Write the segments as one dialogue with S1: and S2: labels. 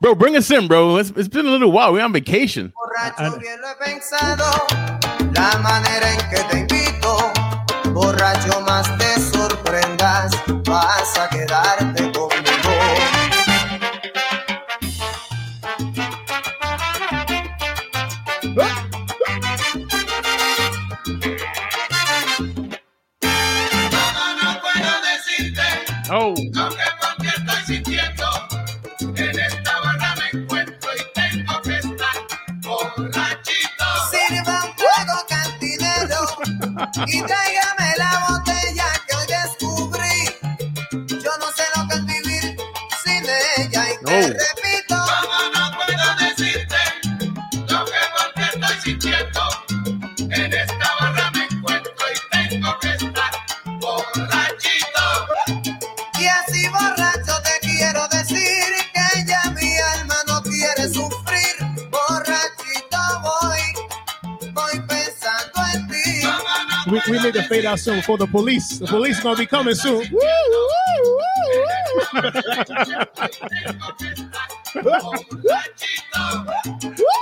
S1: Bro, bring us in, bro. It's, it's been a little while. We're on vacation.
S2: Borracho bien lo he pensado, la manera en que te invito, borracho más te sorprendas, vas a quedarte conmigo.
S3: No puedo decirte
S1: Oh,
S3: y
S2: tráigame
S4: We, we need to fade out soon for the police. The police gonna be coming soon. Woo, woo, woo,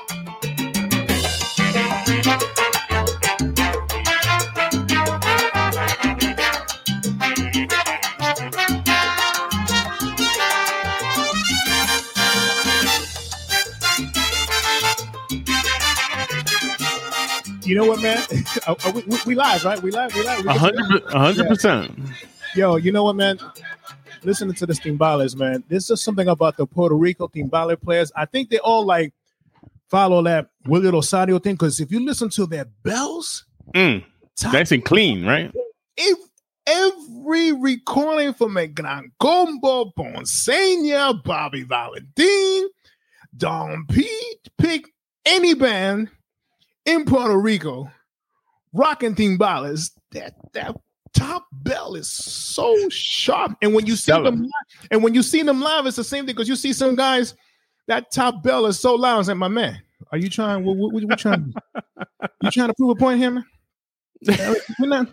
S4: You know what, man? Uh, uh, we, we, we live, right? We live, we live.
S1: Hundred, percent.
S4: Yo, you know what, man? Listening to this timbales, man. There's just something about the Puerto Rico timbale players. I think they all like follow that Willie Rosario thing because if you listen to their bells,
S1: Mm, nice and clean, right?
S4: If, every recording from a Gran Combo, Ponceña, Bobby Valentin, Don Pete, pick any band in Puerto Rico, rocking timbales. That that top bell is so sharp, and when you see
S1: Stellar.
S4: them, live, and when you see them live, it's the same thing because you see some guys. That top bell is so loud. It's like, my man, are you trying? What, what, what you trying? you trying to prove a point here, man? Not.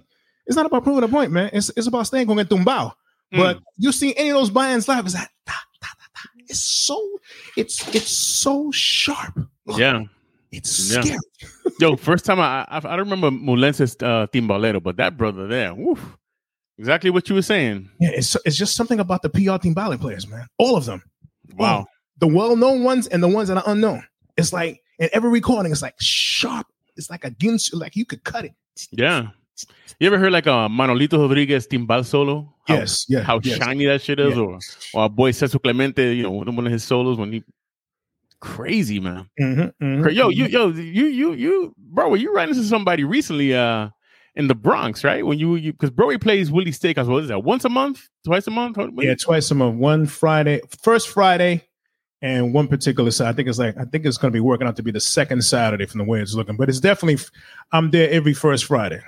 S4: It's not about proving a point, man. It's it's about staying con el tumbao. Hmm. But you see any of those bands live, it's like ta, ta, ta. it's so it's it's so sharp.
S1: Yeah.
S4: It's
S1: Yeah.
S4: scary.
S1: Yo, first time I I, I don't remember Mulenses uh, timbalero, but that brother there, woof, exactly what you were saying.
S4: Yeah, it's it's just something about the PR timbale players, man. All of them.
S1: Wow.
S4: The well-known ones and the ones that are unknown. It's like in every recording, it's like sharp. It's like against like you could cut it.
S1: Yeah. You ever heard like a Manolito Rodriguez timbal solo? How,
S4: Yes, yeah.
S1: How
S4: yes.
S1: shiny that shit is,
S4: Yeah.
S1: or or our boy Cesar Clemente, you know, one of his solos when he crazy man.
S4: Mhm, mhm,
S1: Yo, you
S4: mhm.
S1: yo, you you you bro, were you ran into somebody recently uh in the Bronx, right? When you you because Broy plays Willie Steakhouse, what is that? Once a month? Twice a month?
S4: Yeah, twice a month. One Friday, first Friday, and one particular side. I think it's like I think it's going to be working out to be the second Saturday from the way it's looking. But it's definitely I'm there every first Friday.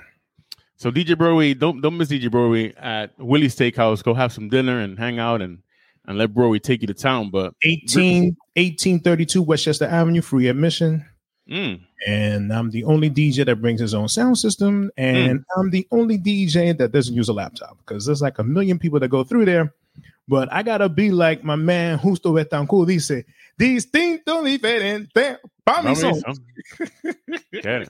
S1: So DJ Broy, don't don't miss DJ Broy at Willie's Steakhouse. Go have some dinner and hang out and and let Broy take you to town. But
S4: 18, 1832 Westchester Avenue, free admission.
S1: mm,
S4: And I'm the only DJ that brings his own sound system. And I'm the only DJ that doesn't use a laptop because there's like a million people that go through there. But I gotta be like my man Justo Betancourt dice, distinto diferente. Pa mi son.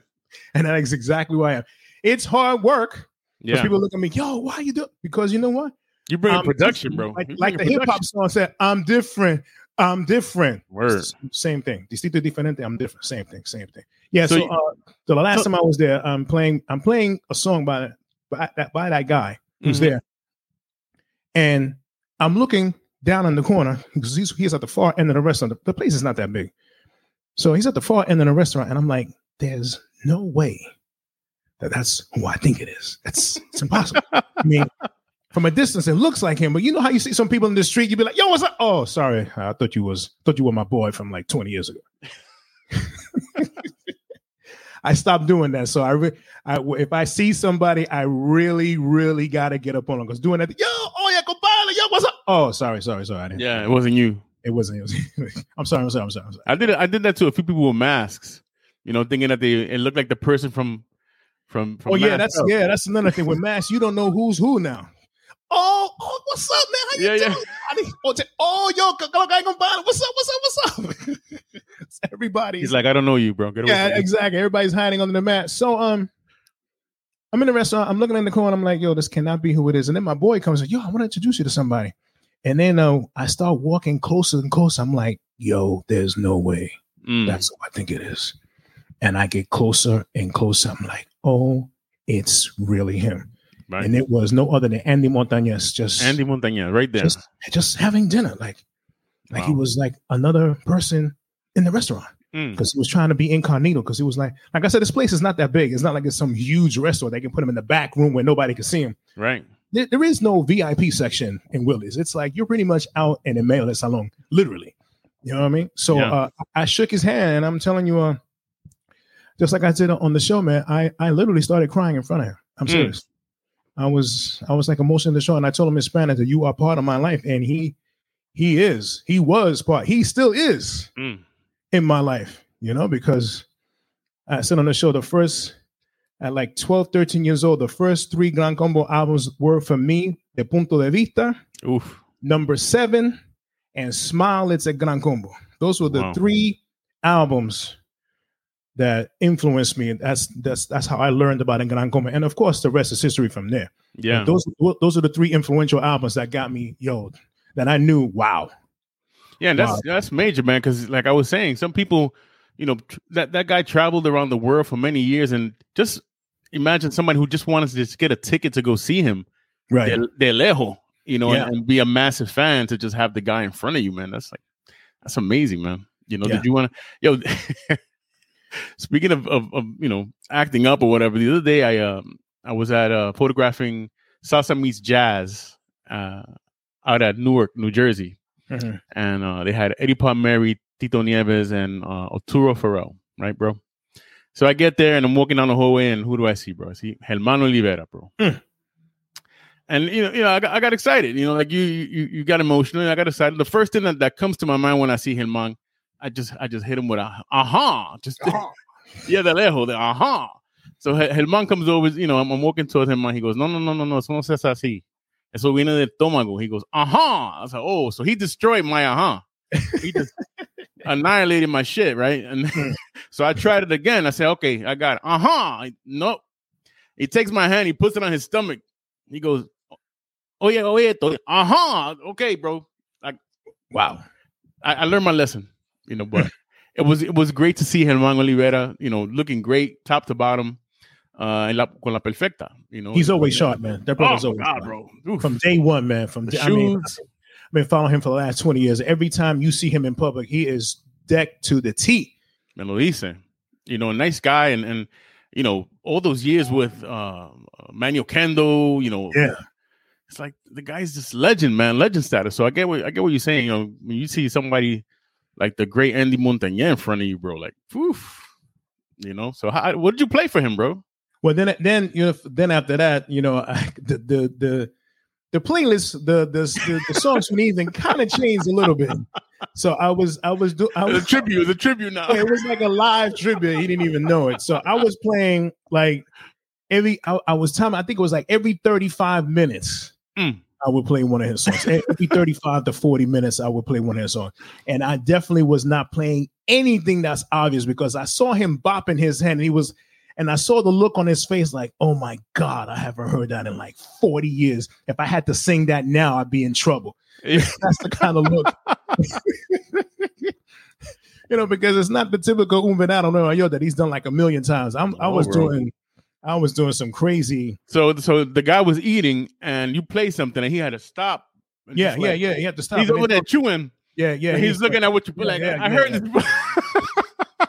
S4: And that is exactly who I am. It's hard work.
S1: Yeah,
S4: people look at me, yo, why you do? Because you know what?
S1: You bring
S4: I'm
S1: production, bro.
S4: Like, like the hip hop song said, I'm different. I'm different.
S1: Word.
S4: Same thing. Distinto diferente. I'm different. Same thing. Same thing. Yeah.
S1: So
S4: So, uh, so the last
S1: so-
S4: time I was there, I'm playing. I'm playing a song by by that by that guy who's
S1: Mhm.
S4: there, and I'm looking down in the corner because he's he's at the far end of the restaurant. The, the place is not that big, so he's at the far end of the restaurant, and I'm like, "There's no way that that's who I think it is. That's it's impossible." I mean, from a distance, it looks like him, but you know how you see some people in the street, you'd be like, "Yo, what's up?" Oh, sorry, I thought you was thought you were my boy from like 20 years ago. I stopped doing that, so I, re- I if I see somebody, I really, really gotta get up on them because doing that, yo, oh yeah, compadre, yo, what's up? Oh, sorry, sorry, sorry.
S1: Yeah, it wasn't you.
S4: it wasn't. It was, I'm sorry, I'm sorry, I'm sorry, I'm sorry.
S1: I did. I did that to a few people with masks. You know, thinking that they it looked like the person from from. from
S4: Oh yeah, that's
S1: Up.
S4: yeah, that's another thing with masks. You don't know who's who now. Oh, oh, what's up, man? How you
S1: Yeah, yeah.
S4: doing? I mean, oh, oh, yo, c- c- compadre, what's up? What's up? What's up? Everybody's
S1: He's like, I don't know you, bro.
S4: Yeah,
S1: from me."
S4: exactly. Everybody's hiding under the mat. So um, I'm in the restaurant. I'm looking in the corner. I'm like, yo, this cannot be who it is. And then my boy comes like, yo, I want to introduce you to somebody. And then uh, I start walking closer and closer. I'm like, yo, there's no way.
S1: Mm,
S4: That's who I think it is. And I get closer and closer. I'm like, oh, it's really him.
S1: Right.
S4: And it was no other than Andy Montañez, just
S1: Andy Montañez, right there.
S4: just, just having dinner. Like, like he was like another person in the restaurant
S1: Mm,
S4: because he was trying to be incognito. Because he was like, like I said, this place is not that big. It's not like it's some huge restaurant. They can put him in the back room where nobody can see him.
S1: right.
S4: There, there is no VIP section in Willie's. It's like you're pretty much out in the male salon, literally. You know what I mean? So
S1: Yeah.
S4: uh, I shook his hand, and I'm telling you, uh, just like I did on the show, man, I I literally started crying in front of him. I'm
S1: Mm.
S4: serious. I was I was like emotional in the show, and I told him in Spanish that you are part of my life, and he he is he was part he still is
S1: Mm,
S4: in my life, you know, because I said on the show, the first, at like 12, 13 years old, the first three Gran Combo albums were for me, De Punto de Vista,
S1: oof.
S4: Number Seven, and Smile, It's a Gran Combo. Those were the
S1: Wow.
S4: three albums that influenced me. That's that's that's how I learned about a Gran Combo. And of course, the rest is history from there.
S1: Yeah.
S4: Those those are the three influential albums that got me, yo, that I knew, wow.
S1: Yeah, and that's
S4: Wow.
S1: that's major, man. Because like I was saying, some people, you know, tr- that that guy traveled around the world for many years, and just imagine somebody who just wanted to just get a ticket to go see him,
S4: Right.
S1: de, de lejos, you know,
S4: Yeah.
S1: and, and be a massive fan to just have the guy in front of you, man. That's like that's amazing, man. You know,
S4: Yeah.
S1: did you want to, yo? speaking of, of of you know acting up or whatever, the other day I um I was at uh photographing salsa meets jazz uh out at Newark, New Jersey
S4: Mhm.
S1: and uh, they had Eddie Palmieri, Tito Nieves, and uh, Arturo O'Farrill, right, bro? So I get there and I'm walking down the hallway, and who do I see, bro? I see Herman Olivera, bro.
S4: Mm.
S1: And you know, you know, I got, I got excited. You know, like you, you, you got emotional. I got excited. The first thing that, that comes to my mind when I see Herman, I just, I just hit him with a aha, just yeah, de lejos, de aha. So Ge- Herman comes over. You know, I'm, I'm walking towards him, and he goes, no, no, no, no, no, eso no se hace así. Eso viene del estómago. He goes, aha. I was like, oh, so he destroyed my aha. He just annihilated my shit, right? And
S4: Hmm.
S1: so I tried it again. I said, okay, I got it. Uh-huh. Nope. He takes my hand, he puts it on his stomach. He goes, Oh yeah, oh yeah, uh-huh. Okay, bro.
S4: Like, Wow.
S1: I, I learned my lesson, you know, but it was it was great to see Herman Olivera, you know, looking great, top to bottom, uh, la, con la perfecta, you know.
S4: He's always sharp, man. That
S1: Oh,
S4: brother's
S1: my
S4: always
S1: God, bro. Oof.
S4: From day one, man. From
S1: The
S4: day, I mean. I've been following him for the last 20 years. Every time you see him in public, he is decked to the T.
S1: me lo dicen. You know, a nice guy, and and you know, all those years with uh, Manny Oquendo, you know,
S4: Yeah.
S1: it's like the guy's just legend, man, legend status. So I get what I get what you're saying. You know, when you see somebody like the great Andy Montañez in front of you, bro, like, oof, you know. So how, what did you play for him, bro?
S4: Well, then, then you know, then after that, you know, I, the the the the playlist, the the the, the songs from even kind of changed a little bit. So I was I was doing
S1: The
S4: was
S1: tribute, the tribute now.
S4: it was like a live tribute. He didn't even know it. So I was playing like every I, I was time. I think it was like every 35 minutes.
S1: Mm.
S4: I would play one of his songs. Every 35 to 40 minutes, I would play one of his songs. And I definitely was not playing anything that's obvious because I saw him bopping his hand and he was, and I saw the look on his face like, oh my God, I haven't heard that in like 40 years. If I had to sing that now, I'd be in trouble. That's the kind of look. you know, because it's not the typical Umbenado no yo that he's done like a million times. I'm I was
S1: bro.
S4: doing I was doing some crazy.
S1: So so the guy was eating, and you play something, and he had to stop.
S4: Yeah, yeah,
S1: like-
S4: yeah. He had to stop.
S1: He's over there chewing.
S4: Yeah, yeah.
S1: and he's looking at what you put.
S4: Yeah,
S1: Like
S4: yeah,
S1: I heard
S4: yeah.
S1: this.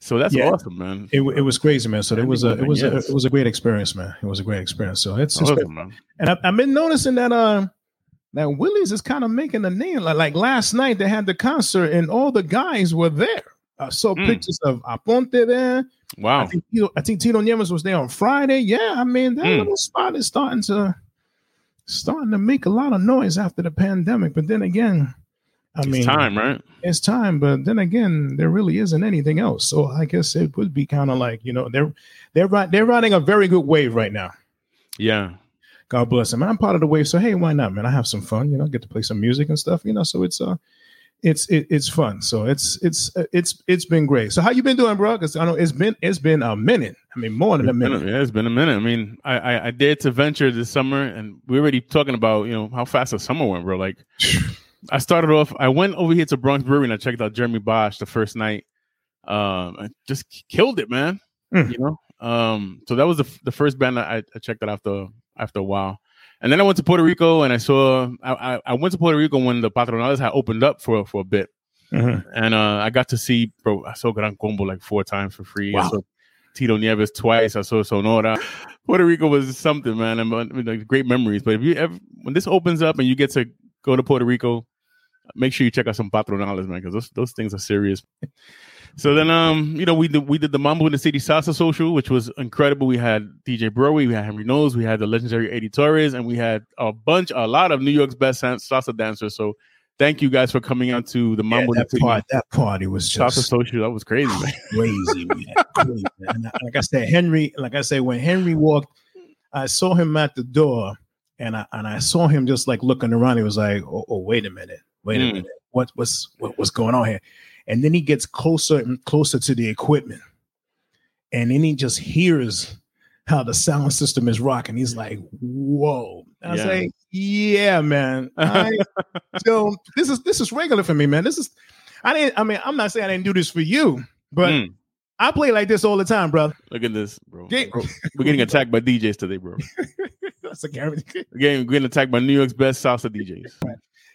S1: so that's awesome, man.
S4: It, it was crazy, man. So it was a it was a, it was a great experience, man. It was a great experience. So it's, it's
S1: awesome, man.
S4: and I, I've been noticing that uh that Willie's is kind of making a name. Like, like last night they had the concert and all the guys were there. I saw
S1: Mm.
S4: pictures of Aponte there. I
S1: Wow.
S4: think Tito, I think Tito Nieves was there on Friday. Yeah, I mean that
S1: Mm.
S4: little spot is starting to starting to make a lot of noise after the pandemic. But then again, I mean
S1: It's
S4: mean,
S1: time, right?
S4: it's time. But then again, there really isn't anything else. So I guess it would be kind of like you know they're they're they're riding a very good wave right now.
S1: Yeah.
S4: God bless them. I'm part of the wave, so hey, why not, man? I have some fun. You know, get to play some music and stuff. You know, so it's uh, it's it, it's fun. So it's it's it's it's been great. So how you been doing, bro? Because I know it's been it's been a minute. I mean, more than a
S1: It's been
S4: minute.
S1: yeah, it's been a minute. I mean, I, I I dared to venture this summer, and we're already talking about you know how fast the summer went, bro. Like, I started off. I went over here to Bronx Brewery and I checked out Jeremy Bosch the first night. Um, I just killed it, man.
S4: Mm.
S1: You know. Um, so that was the f- the first band that I, I checked out after after a while, and then I went to Puerto Rico and I saw. I I, went to Puerto Rico when the Patronales had opened up for for a bit,
S4: Mhm.
S1: and uh, I got to see, bro. I saw Gran Combo like four times for free. I
S4: Wow.
S1: saw Tito Nieves twice. I saw Sonora. Puerto Rico was something, man. uh, I mean, like, great memories. But if you ever, when this opens up and you get to go to Puerto Rico, make sure you check out some patronales, man, because those those things are serious. So then, um, you know, we did we did the Mambo in the City Salsa Social, which was incredible. We had DJ Broy, we had Henry Knowles, we had the legendary Eddie Torres, and we had a bunch, a lot of New York's best salsa dancers. So thank you guys for coming out to the
S4: Yeah,
S1: Mambo in the
S4: that
S1: City
S4: part that party was
S1: Salsa
S4: just
S1: Social. That was crazy, man.
S4: crazy, man. Crazy, man. And I- like I said, Henry, like I said, when Henry walked, I saw him at the door, and I and I saw him just like looking around. He was like, "Oh, oh wait a minute, wait a
S1: Mm.
S4: minute, what what's what, what's going on here?" And then he gets closer and closer to the equipment, and then he just hears how the sound system is rocking. He's like, "Whoa!" I
S1: Yeah.
S4: say, "Yeah, man. I don't. This is this is regular for me, man. This is." I didn't. I mean, I'm not saying I didn't do this for you, but
S1: Mm.
S4: I play like this all the time, bro.
S1: Look at this, bro.
S4: Yeah.
S1: Bro, We're getting attacked by DJs today, bro.
S4: That's a guarantee.
S1: We're getting, we're getting attacked by New York's best salsa DJs.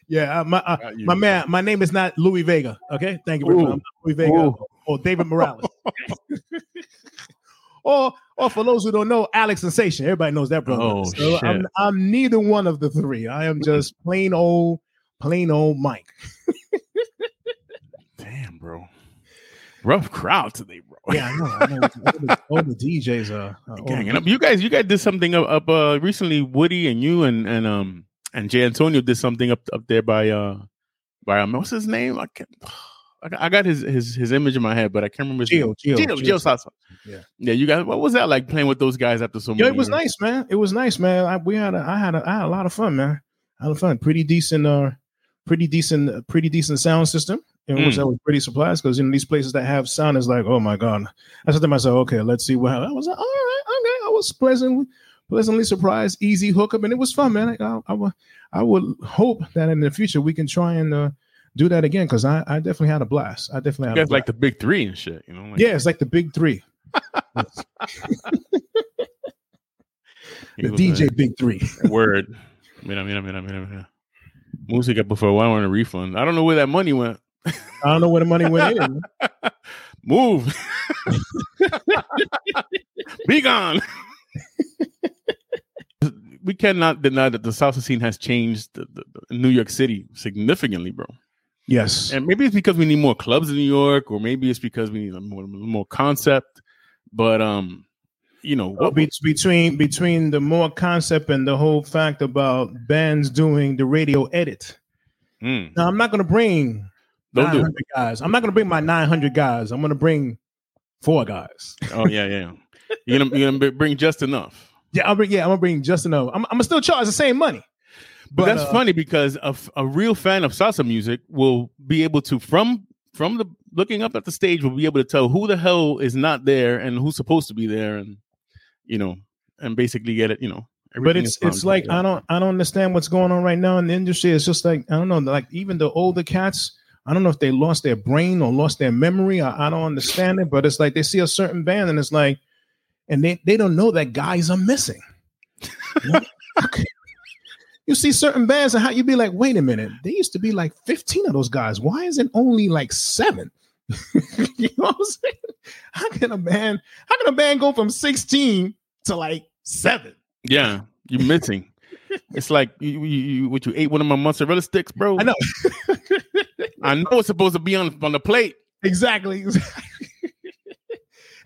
S4: Yeah, uh, my uh, my man, my name is not Louis Vega. Okay, thank you very
S1: Ooh.
S4: I'm Louis Vega
S1: Ooh.
S4: or David Morales. or or for those who don't know, Alex Sensation. Everybody knows that brother.
S1: Oh,
S4: so I'm
S1: shit.
S4: I'm neither one of the three. I am just plain old plain old Mike.
S1: Damn, bro. Rough crowd today, bro.
S4: Yeah, I know. I know. all, the, all the DJs are, are
S1: Ganging up. You guys, you guys did something up, up uh recently. Woody and you and and um and Jay Antonio did something up up there by uh by um, what's his name? I can't. I got, I got his his his image in my head, but I can't remember. his name.
S4: Gio, Gio,
S1: Gio,
S4: Gio
S1: Gio Salsa.
S4: Yeah.
S1: yeah. You guys, what was that like playing with those guys after so
S4: Yeah, it was
S1: years?
S4: nice, man. It was nice, man. I, we had a, I had a, I had a lot of fun, man. I had a fun. Pretty decent, uh, pretty decent, uh, pretty decent sound system. In which
S1: Mm.
S4: I was pretty surprised because you know these places that have sound is like, oh my god. I said to myself, okay, let's see what. I was like, all right, okay. I was pleasantly, pleasantly surprised. Easy hookup, and it was fun, man. I, I, would, I would hope that in the future we can try and uh, do that again because I, I definitely had a blast. I definitely had a
S1: guys
S4: blast.
S1: like the big three and shit, you know? Like,
S4: yeah, it's like the big three, the DJ
S1: a-
S4: Big Three.
S1: Word. Mira, mira, mira, mira, mira. Música, por favor, I want a refund. I don't know where that money went.
S4: I don't know where the money went in.
S1: Move. Be gone. We cannot deny that the salsa scene has changed the, the, the New York City significantly, bro.
S4: Yes.
S1: And maybe it's because we need more clubs in New York, or maybe it's because we need a more more concept. But um, you know, what
S4: be- between between the more concept and the whole fact about bands doing the radio edit.
S1: Mm,
S4: Now I'm not going to bring
S1: don't do
S4: 900
S1: it.
S4: guys. I'm not going to bring my 900 guys. I'm going to bring four guys.
S1: Oh yeah, yeah. You're gonna, you're gonna bring just enough.
S4: Yeah, I'm bring, yeah, I'm gonna bring Justin enough. I'm, I'm gonna still charge the same money.
S1: But, that's
S4: uh,
S1: funny because a, a real fan of salsa music will be able to from from the looking up at the stage will be able to tell who the hell is not there and who's supposed to be there and you know and basically get it you know
S4: But it's it's like. I don't I don't understand what's going on right now in the industry. It's just like I don't know, like even the older cats. I don't know if they lost their brain or lost their memory. I, I don't understand it, but it's like they see a certain band and it's like, and they, they don't know that guys are missing. You, know? You see certain bands and how you'd be like, wait a minute, there used to be like 15 of those guys. Why is it only like seven? you know what I'm saying? How can a band, how can a band go from 16 to like seven?
S1: yeah you're missing it's like you, you, you what you ate one of my mozzarella sticks bro
S4: I know.
S1: I know it's supposed to be on on the plate
S4: Exactly.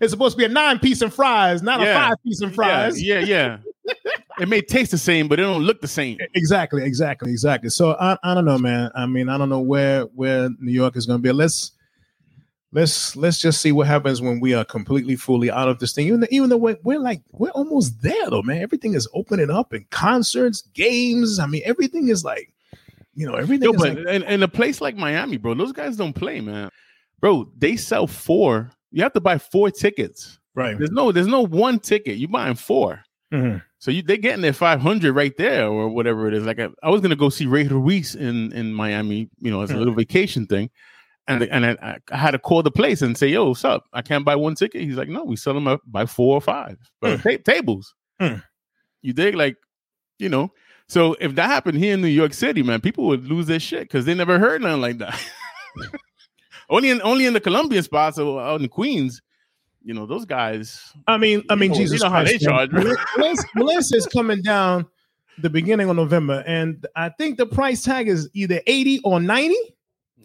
S4: it's supposed to be a nine piece and fries, not
S1: Yeah.
S4: a five piece and fries.
S1: yeah yeah yeah it may taste the same but it don't look the same
S4: Exactly, exactly, exactly. So I, I don't know, man. I mean, I don't know where where New York is going to be. Let's let's let's just see what happens when we are completely fully out of this thing. Even though, even though we're, we're like we're almost there, though, man. Everything is opening up and concerts, games. I mean, everything is like you know, everything.
S1: Yo,
S4: is
S1: but
S4: like,
S1: in, in a place like Miami, bro, those guys don't play, man. Bro, they sell four. You have to buy four tickets.
S4: right.
S1: There's no, there's no one ticket. You're buying four.
S4: Mhm.
S1: So you they're getting their 500 right there or whatever it is. Like I, I was gonna go see Ray Ruiz in in Miami, you know, as a
S4: Mhm.
S1: little vacation thing, and and I, I had to call the place and say, "Yo, what's up? I can't buy one ticket." He's like, "No, we sell them up by four or five but ta- tables."
S4: Mm.
S1: You dig? Like, you know. So if that happened here in New York City, man, people would lose their shit because they never heard nothing like that. only in only in the Colombian spots or out in Queens, you know, those guys.
S4: I mean, I mean,
S1: know- you
S4: Jesus
S1: know how they
S4: man.
S1: charge?
S4: Melissa, Melissa is coming down the beginning of November, and I think the price tag is either eighty or ninety.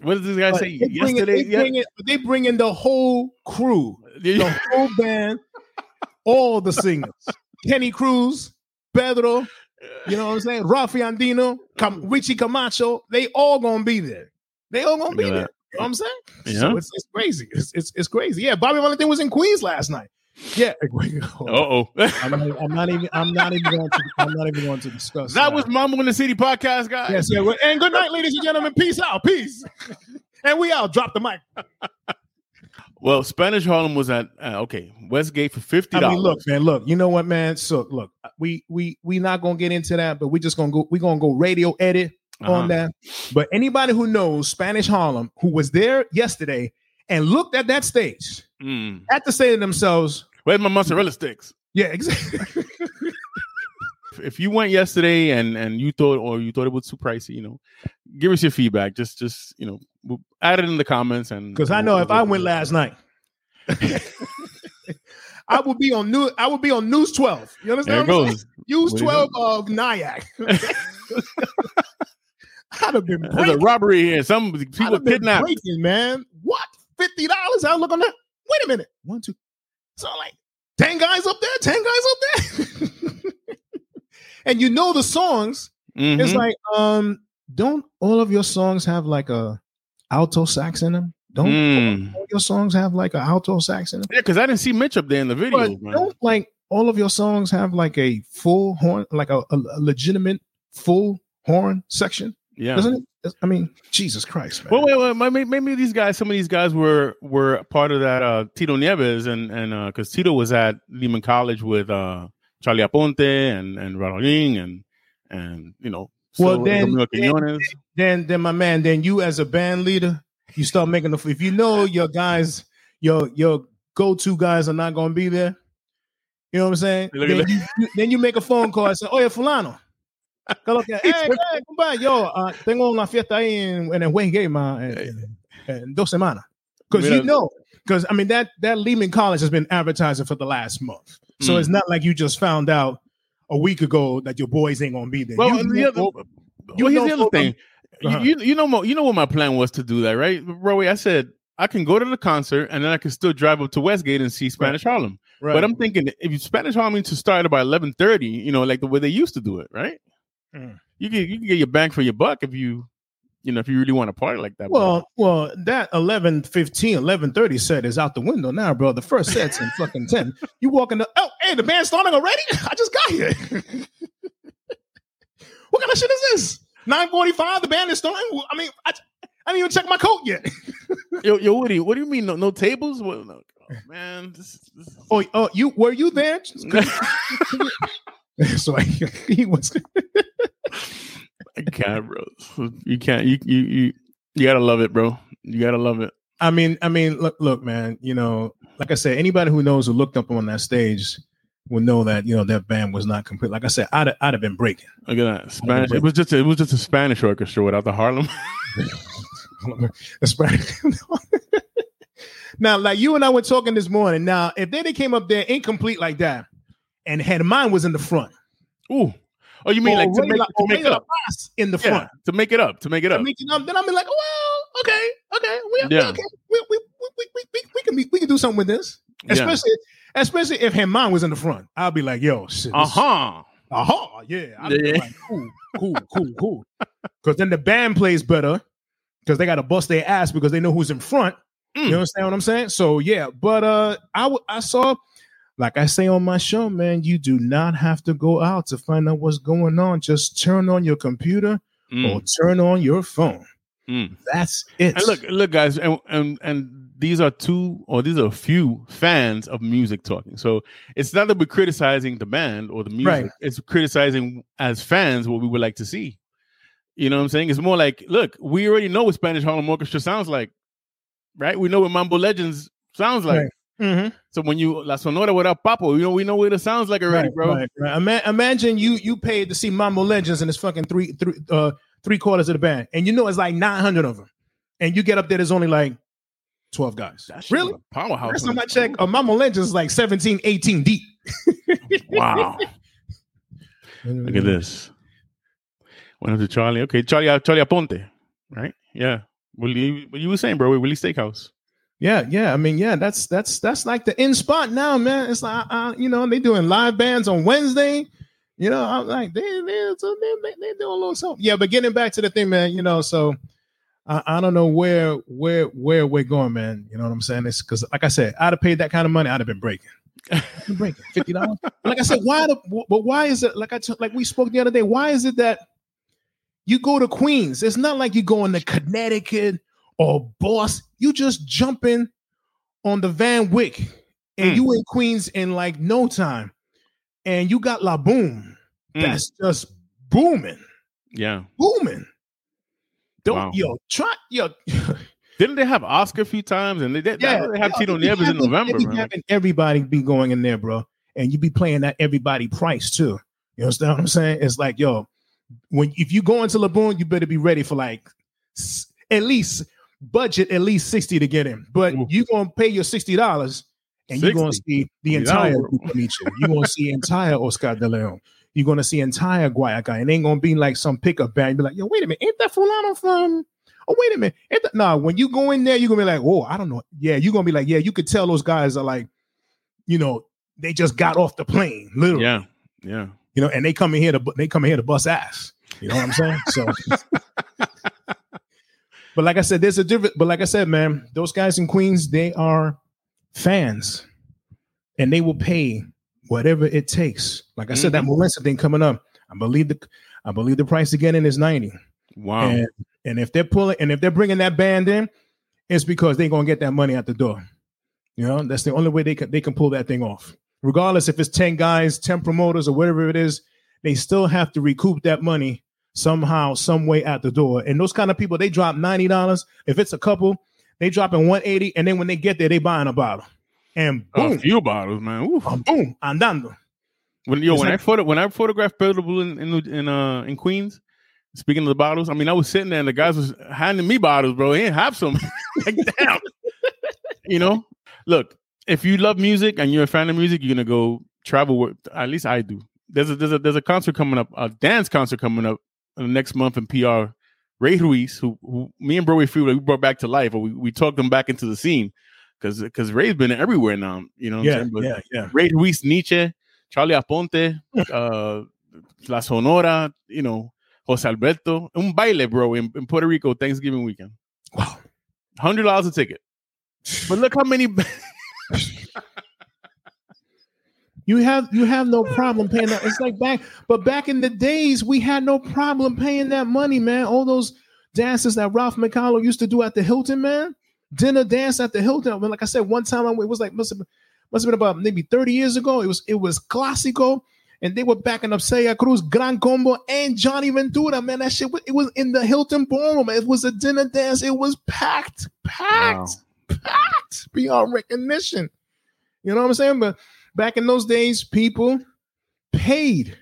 S1: What did this guy
S4: But
S1: say
S4: they bring, it,
S1: yesterday?
S4: they, bring it, they bring in the whole crew, the whole band, all the singers. Kenny Cruz, Pedro, you know what I'm saying? Rafi Andino, Cam- Richie Camacho, they all gonna be there. They all gonna be
S1: Look
S4: there. You know what I'm saying?
S1: Yeah.
S4: So it's, it's crazy. It's, it's it's crazy. Yeah, Bobby Valentine was in Queens last night. Yeah.
S1: Oh.
S4: I'm not, I'm not even. I'm not even going to. I'm not even going to discuss.
S1: that was Mambo in the City podcast, guys.
S4: Yes, yeah. And good night, ladies and gentlemen. Peace out. Peace. and we out. Drop the mic.
S1: Well, Spanish Harlem was at uh, okay Westgate for fifty
S4: I
S1: dollars.
S4: mean, look, man. Look. You know what, man? So look, we we we not gonna get into that, but we just gonna go. We gonna go radio edit
S1: Uh-huh.
S4: on that. But anybody who knows Spanish Harlem, who was there yesterday and looked at that stage,
S1: Mm.
S4: had to say to themselves,
S1: Where's my mozzarella sticks?
S4: "Yeah, exactly."
S1: If you went yesterday and and you thought or you thought it was too pricey, you know, give us your feedback. Just just you know, we'll add it in the comments and
S4: Because I know if I went last night, I would be on new. I would be on News Twelve. You
S1: there
S4: understand?
S1: it
S4: I'm saying?
S1: goes.
S4: News
S1: What do you
S4: Twelve of Nyack. I'd have been
S1: There's a robbery here. Some people kidnapped.
S4: breaking, man. What? Fifty dollars? I look on that. Wait a minute. One, two. So like ten guys up there. Ten guys up there. and you know the songs. It's
S1: Mhm.
S4: like, um, don't all of your songs have like a alto sax in them? Don't
S1: Mm.
S4: all your songs have like a alto sax in them?
S1: Yeah, because I didn't see Mitch up there in the video.
S4: Don't like all of your songs have like a full horn, like a, a, a legitimate full horn section?
S1: Yeah.
S4: Doesn't it? I mean, Jesus Christ, man.
S1: Well, wait, wait, maybe, maybe these guys, some of these guys were were part of that uh, Tito Nieves, and and because Tito was at Lehman College with uh, Charlie Aponte and and Raulín and and you know,
S4: Well,
S1: so-
S4: then- then- then, then my man, then you as a band leader, you start making the. If you know your guys, your your go to guys are not going to be there. You know what I'm saying? Then you, you- then you make a phone call and say, "Oh yeah, fulano." Coloca, hey, hey, compadre, yo, ah, tengo una fiesta ahí en, en el Westgate, ma, en, en- en dos semanas. Because you know, because I mean that that Lehman College has been advertising for the last month, so
S1: Mm.
S4: it's not like you just found out a week ago that your boys ain't gonna be there.
S1: Well,
S4: You
S1: the other,
S4: for-
S1: well, here's the other thing.
S4: Uh-huh.
S1: You, you you know you know what my plan was to do that, right, Roy? I said I can go to the concert and then I can still drive up to Westgate and see Spanish Harlem.
S4: right.
S1: But I'm thinking if Spanish Harlem needs to start about eleven thirty, you know, like the way they used to do it, right?
S4: Mm.
S1: You can you can get your bang for your buck if you you know if you really want to party like that.
S4: Well, well, that 11, 15, 11, 30 set is out the window now, bro. The first set's in fucking 10. You walk in the, oh, hey, the band's starting already? I just got here. what kind of shit is this? 945, the band is starting? I mean, I, I didn't even check my coat yet.
S1: yo, yo, what do you what do you mean no, no tables? Well, no, oh, man, this, this is-
S4: Oh, oh, you were you there? so he was.
S1: Can't, bro. You can't. You you you you gotta love it, bro. You gotta love it.
S4: I mean, I mean, look, look, man. You know, like I said, anybody who knows who looked up on that stage will know that you know that band was not complete. Like I said, I'd I'd have been breaking.
S1: Look at that Spanish. It was just a, it was just a Spanish orchestra without the Harlem.
S4: Right. now, like you and I were talking this morning. Now, if they, they came up there incomplete like that, and had mine was in the front,
S1: Ooh. Oh, you mean
S4: or
S1: like to make,
S4: La-
S1: to make it up?
S4: In the
S1: Yeah,
S4: front,
S1: to make it up. To make it
S4: to
S1: up.
S4: make it up, then I'm like, well, okay, okay, we,
S1: Yeah.
S4: okay, we, we, we, we, we, we, can be, we can do something with this,
S1: Yeah.
S4: especially especially if Herman was in the front. I'll be like, yo, shit,
S1: uh huh,
S4: Aha, yeah. I'd be
S1: Yeah.
S4: like, cool, cool, cool, cool. Because then the band plays better because they got to bust their ass because they know who's in front.
S1: Mm.
S4: You understand what I'm saying? So yeah, but uh, I w- I saw, like I say on my show, man, you do not have to go out to find out what's going on. Just turn on your computer
S1: Mm,
S4: or turn on your phone.
S1: mm.
S4: That's it.
S1: And look, look, guys, and, and and these are two or these are a few fans of music talking. So it's not that we're criticizing the band or the music;
S4: Right.
S1: it's criticizing as fans what we would like to see. You know what I'm saying? It's more like, look, we already know what Spanish Harlem Orchestra sounds like, right? We know what Mambo Legends sounds like.
S4: Right. Mhm.
S1: So when you La Sonora without Papo, you know we know what it sounds like already,
S4: Right,
S1: bro.
S4: right, right. Ima- imagine you you paid to see Mambo Legends and it's fucking three three uh three quarters of the band, and you know it's like nine hundred of them, and you get up there, there's only like twelve guys.
S1: That
S4: Really?
S1: a powerhouse.
S4: Last
S1: on
S4: time I
S1: the-
S4: checked, a Mambo Legends is like 17, 18 deep.
S1: Wow. Look at this. Went up to Charlie. Okay, Charlie uh, Charlie Aponte, right? Yeah. What you, what you were saying, bro? Willie Steakhouse.
S4: Yeah, yeah. I mean, yeah, that's that's that's like the in spot now, man. It's like uh, you know they doing live bands on Wednesday. You know, I'm like they they they they, they doing a little something. Yeah, but getting back to the thing, man. You know, so I, I don't know where where where we're going, man. You know what I'm saying? It's because like I said, I'd have paid that kind of money. I'd have been breaking. Been breaking fifty dollars. like I said, why the but why is it like I t- like we spoke the other day? Why is it that you go to Queens? It's not like you going to Connecticut or Boss. You just jumping on the Van Wyck and
S1: Mm.
S4: you in Queens in like no time. And you got La Boom.
S1: Mm.
S4: That's just booming,
S1: Yeah.
S4: booming. Don't
S1: Wow.
S4: yo try yo.
S1: Didn't they have Oscar a few times? And they did. Yeah, they have
S4: yo,
S1: Tito Nieves in November,
S4: they be having everybody be going in there, bro. And you be playing that everybody price too. You understand what I'm saying? It's like, yo, when if you go into La Boom, you better be ready for like at least budget at least 60 to get in. But
S1: Ooh.
S4: you gonna pay your $60 and you're gonna see the entire. You're gonna see entire Oscar de Leon. You're gonna see entire Guayacán. And it ain't gonna be like some pickup band. Be like, yo, wait a minute, ain't that Fulano from? Oh, wait a minute. Ain't that... Nah, when you go in there, you're gonna be like, oh, I don't know. Yeah, you're gonna be like, yeah, you could tell those guys are like, you know, they just got off the plane, literally.
S1: Yeah. Yeah.
S4: You know, and they come in here to they come in here to bust ass. You know what I'm saying? So but like I said, there's a different, but like I said, man, those guys in Queens, they are fans and they will pay whatever it takes. Like I said, that mm-hmm. Melissa thing coming up, I believe the I believe the price again in is 90.
S1: Wow.
S4: And and if they're pulling and if they're bringing that band in, it's because they're gonna get that money out the door. You know, that's the only way they can they can pull that thing off. Regardless if it's 10 guys, 10 promoters, or whatever it is, they still have to recoup that money somehow, some way out the door. And those kind of people, they drop $90. If it's a couple, they drop in 180, and then when they get there, they buying a bottle. And
S1: a
S4: boom,
S1: few bottles, man. Oof.
S4: um, boom, andando.
S1: When yo,
S4: It's
S1: when I
S4: like-
S1: photo when I photographed Blue in in, in uh in Queens, speaking of the bottles, I mean I was sitting there and the guys was handing me bottles, bro. He didn't have some. like damn. you know, look, if you love music and you're a fan of music, you're gonna go travel with at least I do. There's a there's a there's a concert coming up, a dance concert coming up uh, next month in PR. Ray Ruiz, who, who me and Broadway Free we brought back to life, or we, we talked them back into the scene because because Ray's been everywhere now. You know, what I'm
S4: Yeah,
S1: saying? But
S4: yeah, yeah.
S1: Ray Ruiz Niche, Charlie Aponte, uh, La Sonora, you know, Jose Alberto. Un baile, bro, in, in Puerto Rico Thanksgiving weekend.
S4: Wow.
S1: Hundred dollars a ticket. But look how many.
S4: You have you have no problem paying that. It's like back, but back in the days, we had no problem paying that money, man. All those dances that Ralph McCallum used to do at the Hilton, man. Dinner dance at the Hilton. I mean, like I said, one time I went, it was like must have been, must have been about maybe 30 years ago. It was it was Clásico, and they were backing up Celia Cruz, Gran Combo, and Johnny Ventura. Man, that shit it was in the Hilton ballroom. It was a dinner dance. It was packed, packed, packed beyond recognition. You know what I'm saying? But back in those days, people paid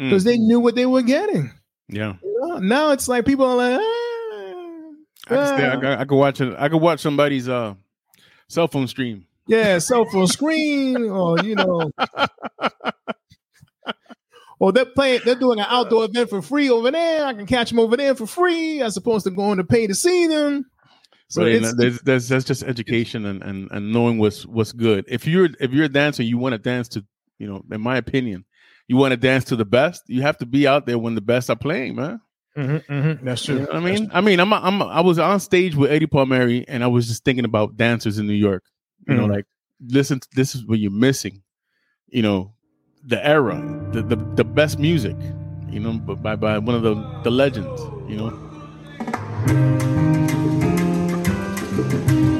S1: Mm.
S4: because they knew what they were getting.
S1: yeah,
S4: You know? Now it's like people are like, ah,
S1: I could, stay, I,
S4: ah.
S1: I could watch it. I could watch somebody's uh cell phone stream.
S4: yeah, cell phone screen, or you know, or they're playing, they're doing an outdoor event for free over there. I can catch them over there for free as opposed to going to pay to see them. So
S1: So
S4: it's,
S1: there's, there's that's just education and, and and knowing what's what's good. If you're if you're a dancer, you want to dance to, you know, in my opinion, you want to dance to the best. You have to be out there when the best are playing, man.
S4: Mhm, mhm, that's
S1: You
S4: true.
S1: know what I mean, I mean, I'm, I'm I was on stage with Eddie Palmieri, and I was just thinking about dancers in New York. You know,
S4: Mm.
S1: like listen, to, this is what you're missing. You know, the era, the the, the best music. you know, by by one of the the legends, you know. But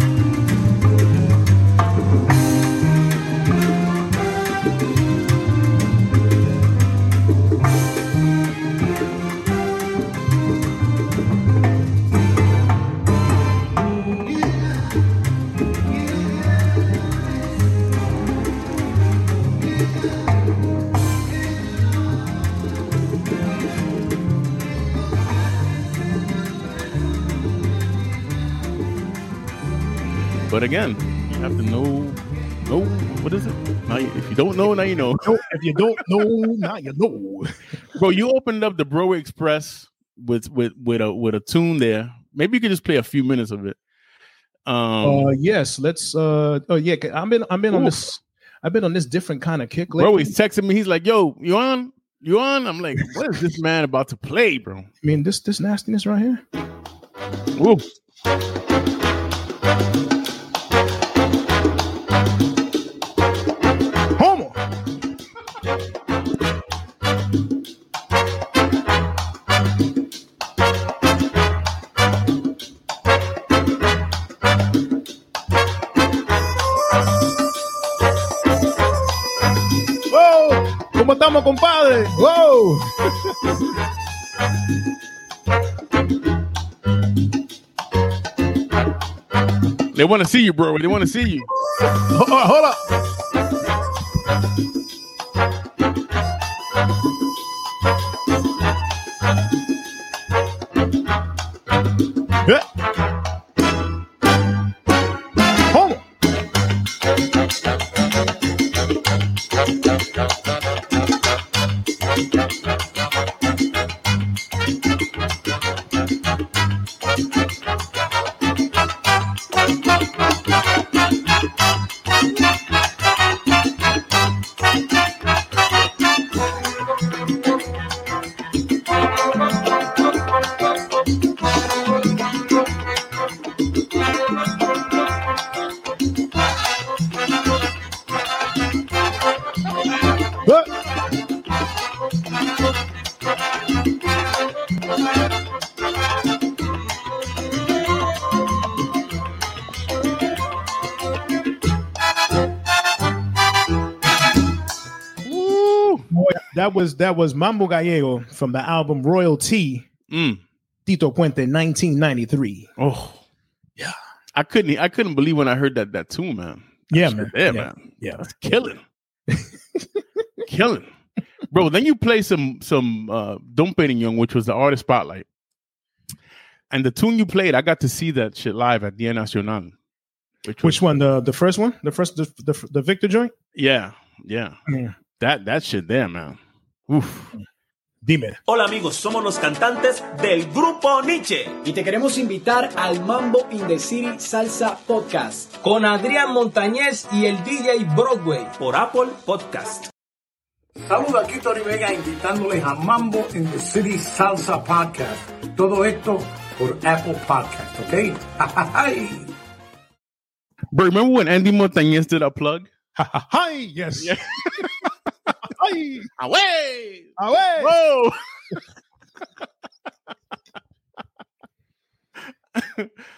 S1: again, you have to know know what is it? Now, you- if you don't know, now you know.
S4: If you don't know, now you know.
S1: Bro, you opened up the Bro Express with with with a with a tune there. Maybe you could just play a few minutes of it. Um,
S4: Uh, yes, let's. Uh, oh yeah, I've been I've been on this. I've been on this different kind of kick. Lately.
S1: Bro, he's texting me. He's like, "Yo, you on? You on?" I'm like, "What is this man about to play, bro?"
S4: I mean, this this nastiness right here.
S1: Ooh.
S4: Compadre? ¡Wow!
S1: They want to see you, bro. They want to see you.
S4: Hold up, hold up. That was that was Mambo Gallego from the album Royal T,
S1: Mm.
S4: Tito Puente, 1993.
S1: Oh,
S4: Yeah.
S1: I couldn't. I couldn't believe when I heard that that tune, man.
S4: Yeah, man.
S1: there,
S4: yeah.
S1: man.
S4: Yeah.
S1: That's killing. killing. Bro, then you play some some uh Don Perignon, which was the artist spotlight. And the tune you played, I got to see that shit live at Dia Nacional. Which, was,
S4: Which one? The the first one? The first the the, the Victor joint?
S1: Yeah, yeah.
S4: Yeah.
S1: That that shit there, man. Oof.
S4: Dime.
S5: Hola amigos, somos los cantantes del grupo Nietzsche.
S6: Y te queremos invitar al Mambo in the City Salsa Podcast con Adrián Montañez y el DJ Broadway.
S5: por Apple Podcast.
S7: Saluda aquí Tony Vega invitándoles a Mambo in the City Salsa Podcast. Todo esto por Apple Podcast, ¿ok?
S1: Bro, remember when Andy Montañez did a plug?
S4: Hi, yes.
S1: Yeah.
S4: Hi.
S1: Away!
S4: Away.
S1: Whoa!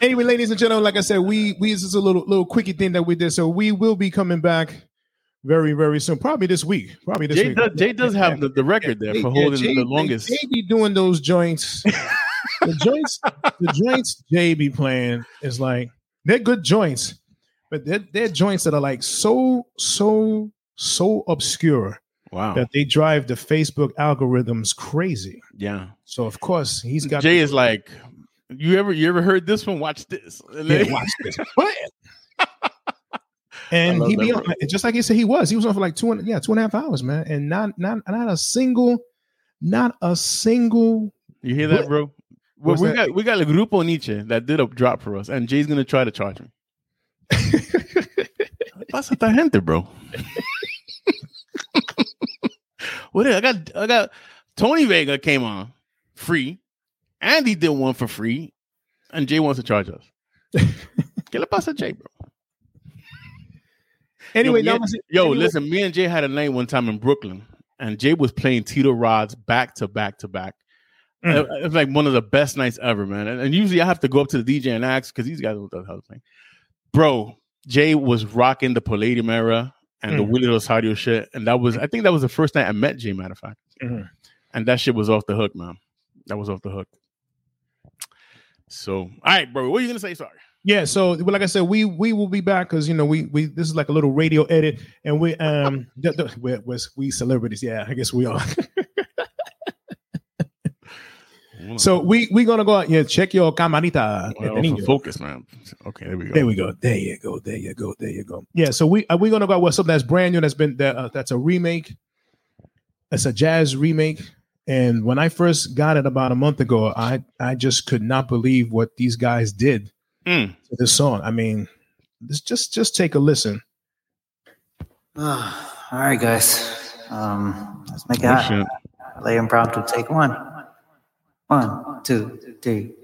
S4: Anyway, ladies and gentlemen, like I said, we we this is a little little quickie thing that we did. So we will be coming back very, very soon. Probably this week. Probably this
S1: Jay
S4: week.
S1: does, Jay does have the, the record there for
S4: Yeah,
S1: holding
S4: Jay-
S1: the longest.
S4: Jay be doing those joints. the joints, the joints Jay be playing is like they're good joints, but they're, they're joints that are like so so so obscure
S1: Wow.
S4: that they drive the Facebook algorithms crazy.
S1: Yeah.
S4: So of course he's got
S1: Jay is like, you ever you ever heard this one? Watch this. And
S4: Yeah, watch this. What? And he be
S1: that,
S4: on, just like he said he was. He was on for like two and yeah, two and a half hours, man. And not not not a single, not a single.
S1: You hear that,
S4: What-
S1: bro? Well, we
S4: that?
S1: got we got a Grupo Niche that did a drop for us, and Jay's gonna try to charge me. Pasa esta gente, bro. what is- I got I got Tony Vega came on free. Andy did one for free, and Jay wants to charge us. ¿Qué le pasa Jay, bro?
S4: Anyway,
S1: yo,
S4: now was it-
S1: yo,
S4: anyway-
S1: listen, me and Jay had a night one time in Brooklyn, and Jay was playing Tito rods back to back to back.
S4: Mm.
S1: It- It's like one of the best nights ever, man. And, and usually I have to go up to the DJ and ask because these guys don't know what the hell. Bro, Jay was rocking the Palladium era and the
S4: Mm.
S1: Willie Rosario shit. And that was, I think that was the first night I met Jay, matter of fact.
S4: Mhm.
S1: And that shit was off the hook, man. That was off the hook. So, all right, bro, what are you gonna say? Sorry.
S4: Yeah, so well, like I said, we we will be back because you know we we this is like a little radio edit, and we um the, the, we're, we're, we celebrities, yeah, I guess we are. so we we gonna go out, here check your camarita.
S1: Well,
S4: el niño.
S1: focus, man. Okay, there we go.
S4: There we go. There you go. There you go. There you go. Yeah. So we are we gonna go with something that's brand new. That's been that uh, that's a remake. It's a jazz remake. And when I first got it about a month ago, I I just could not believe what these guys did
S1: Mm.
S4: to this song. I mean, just just just take a listen.
S8: All right, guys. Um, let's make it
S1: Oh,
S8: happen.
S1: shit.
S8: L.A. Impromptu. Take one. One, two, three.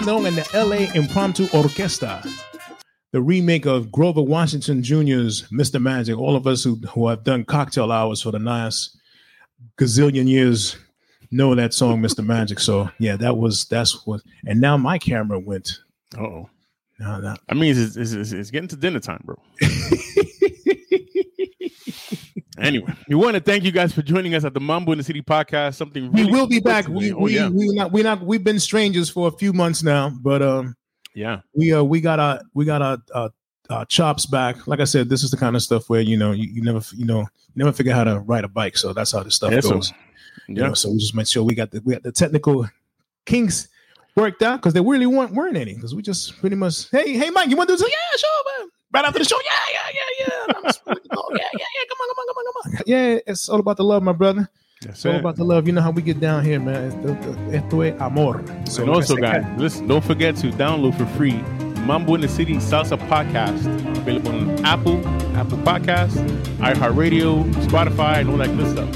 S4: Calderon and the L.A. Impromptu Orquesta, the remake of Grover Washington Jr.'s "Mr. Magic." All of us who who have done cocktail hours for the last gazillion years know that song, "Mr. Magic." So yeah, that was that's what. And now my camera went.
S1: Oh,
S4: No, no.
S1: I mean, it's, it's, it's, it's getting to dinner time, bro. anyway, we want to thank you guys for joining us at the Mambo in the City podcast. Something
S4: we will be back. We
S1: oh,
S4: we
S1: yeah,
S4: we not we not we've been strangers for a few months now, but um
S1: yeah,
S4: we uh we got our we got our, our, our chops back. Like I said, this is the kind of stuff where you know you, you never you know you never figure how to ride a bike. So that's how this stuff
S1: Yeah, so-
S4: goes. You
S1: yeah.
S4: know, so we just make sure we got the we got the technical kinks worked out because there really weren't weren't any because we just pretty much hey hey Mike you want to do this yeah sure man right after the show. Yeah, yeah, yeah, yeah. Just, oh, yeah, yeah, yeah. Come on, come on, come on, come on. Yeah, it's all about the love, my brother.
S1: That's
S4: it's all
S1: it.
S4: about the love. You know how we get down here, man. Esto es amor. So
S1: and also, guys, listen, don't forget to download for free Mambo in the City Salsa Podcast. Available on Apple, Apple Podcasts, iHeartRadio, Spotify, and all that good stuff.